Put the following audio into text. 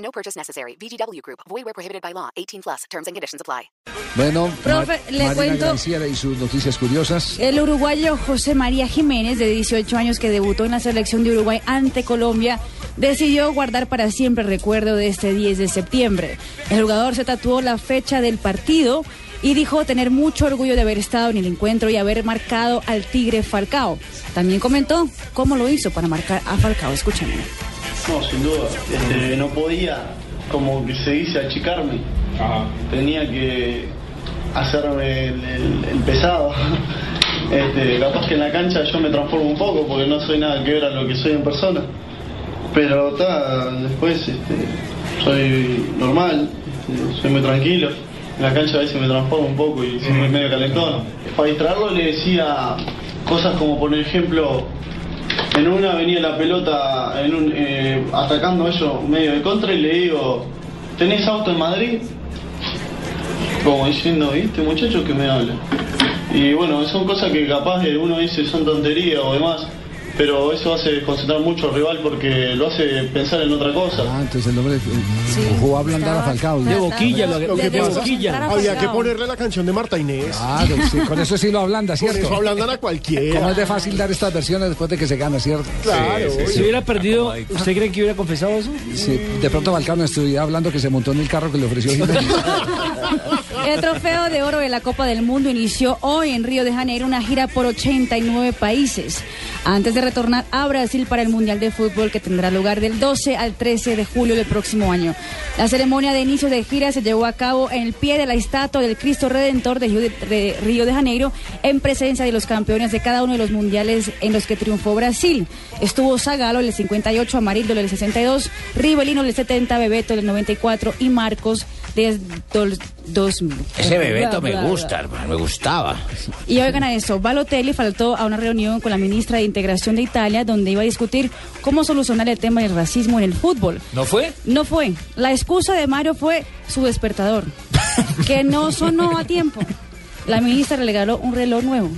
No purchase necessary. VGW Group. Void where prohibited by law. 18 plus. Terms and conditions apply. Bueno, Profe, Mar- le Marina cuento- Granciera y sus noticias curiosas. El uruguayo José María Jiménez, de 18 años, que debutó en la selección de Uruguay ante Colombia, decidió guardar para siempre el recuerdo de este 10 de septiembre. El jugador se tatuó la fecha del partido y dijo tener mucho orgullo de haber estado en el encuentro y haber marcado al Tigre Falcao. También comentó cómo lo hizo para marcar a Falcao. Escúchenlo. No, sin duda. Este, no podía, como que se dice, achicarme. Tenía que hacerme el, el- el pesado. Este, capaz que en la cancha yo me transformo un poco porque no soy nada que ver a lo que soy en persona. Pero ta, después este, soy normal, este, soy muy tranquilo. En la cancha a veces me transformo un poco y soy medio calentón. Para distraerlo le decía cosas como por ejemplo en una venía la pelota en un, eh, atacando ellos medio de contra y le digo, ¿tenés auto en Madrid? Como diciendo, ¿viste muchacho que me habla? Y bueno, son cosas que capaz uno dice son tonterías o demás, pero eso hace desconcentrar mucho al rival porque lo hace pensar en otra cosa. Ah, entonces el hombre eh, jugó a ablandar a Falcao. De boquilla, lo que- lo que de pasa- desconcentrar a Había que ponerle la canción de Marta Inés. Claro, sí, con eso sí lo ablanda, Con ¿cierto? eso hablan a Como cualquiera. es de fácil dar estas versiones después de que se gana, ¿cierto? Claro. Si hubiera perdido, ¿usted cree que hubiera confesado eso? Sí, de pronto Falcao no estuviera hablando que se montó en el carro que le ofreció Jiménez. El trofeo de oro de la Copa del Mundo inició hoy en Río de Janeiro una gira por 89 países, antes de retornar a Brasil para el Mundial de Fútbol que tendrá lugar del 12 al 13 de julio del próximo año. La ceremonia de inicio de gira se llevó a cabo en el pie de la estatua del Cristo Redentor de Río de, Janeiro, en presencia de los campeones de cada uno de los mundiales en los que triunfó Brasil. Estuvo Zagalo, el 58, Amarildo, el 62, Rivelino, el 70, Bebeto, el 94 y Marcos, del 2000. Ese Bebeto me gusta, hermano, me gustaba. y oigan a eso, Balotelli faltó a una reunión con la ministra de Integración de Italia donde iba a discutir cómo solucionar el tema del racismo en el fútbol. ¿No fue? No fue. La excusa de Mario fue su despertador, que no sonó a tiempo. La ministra le regaló un reloj nuevo.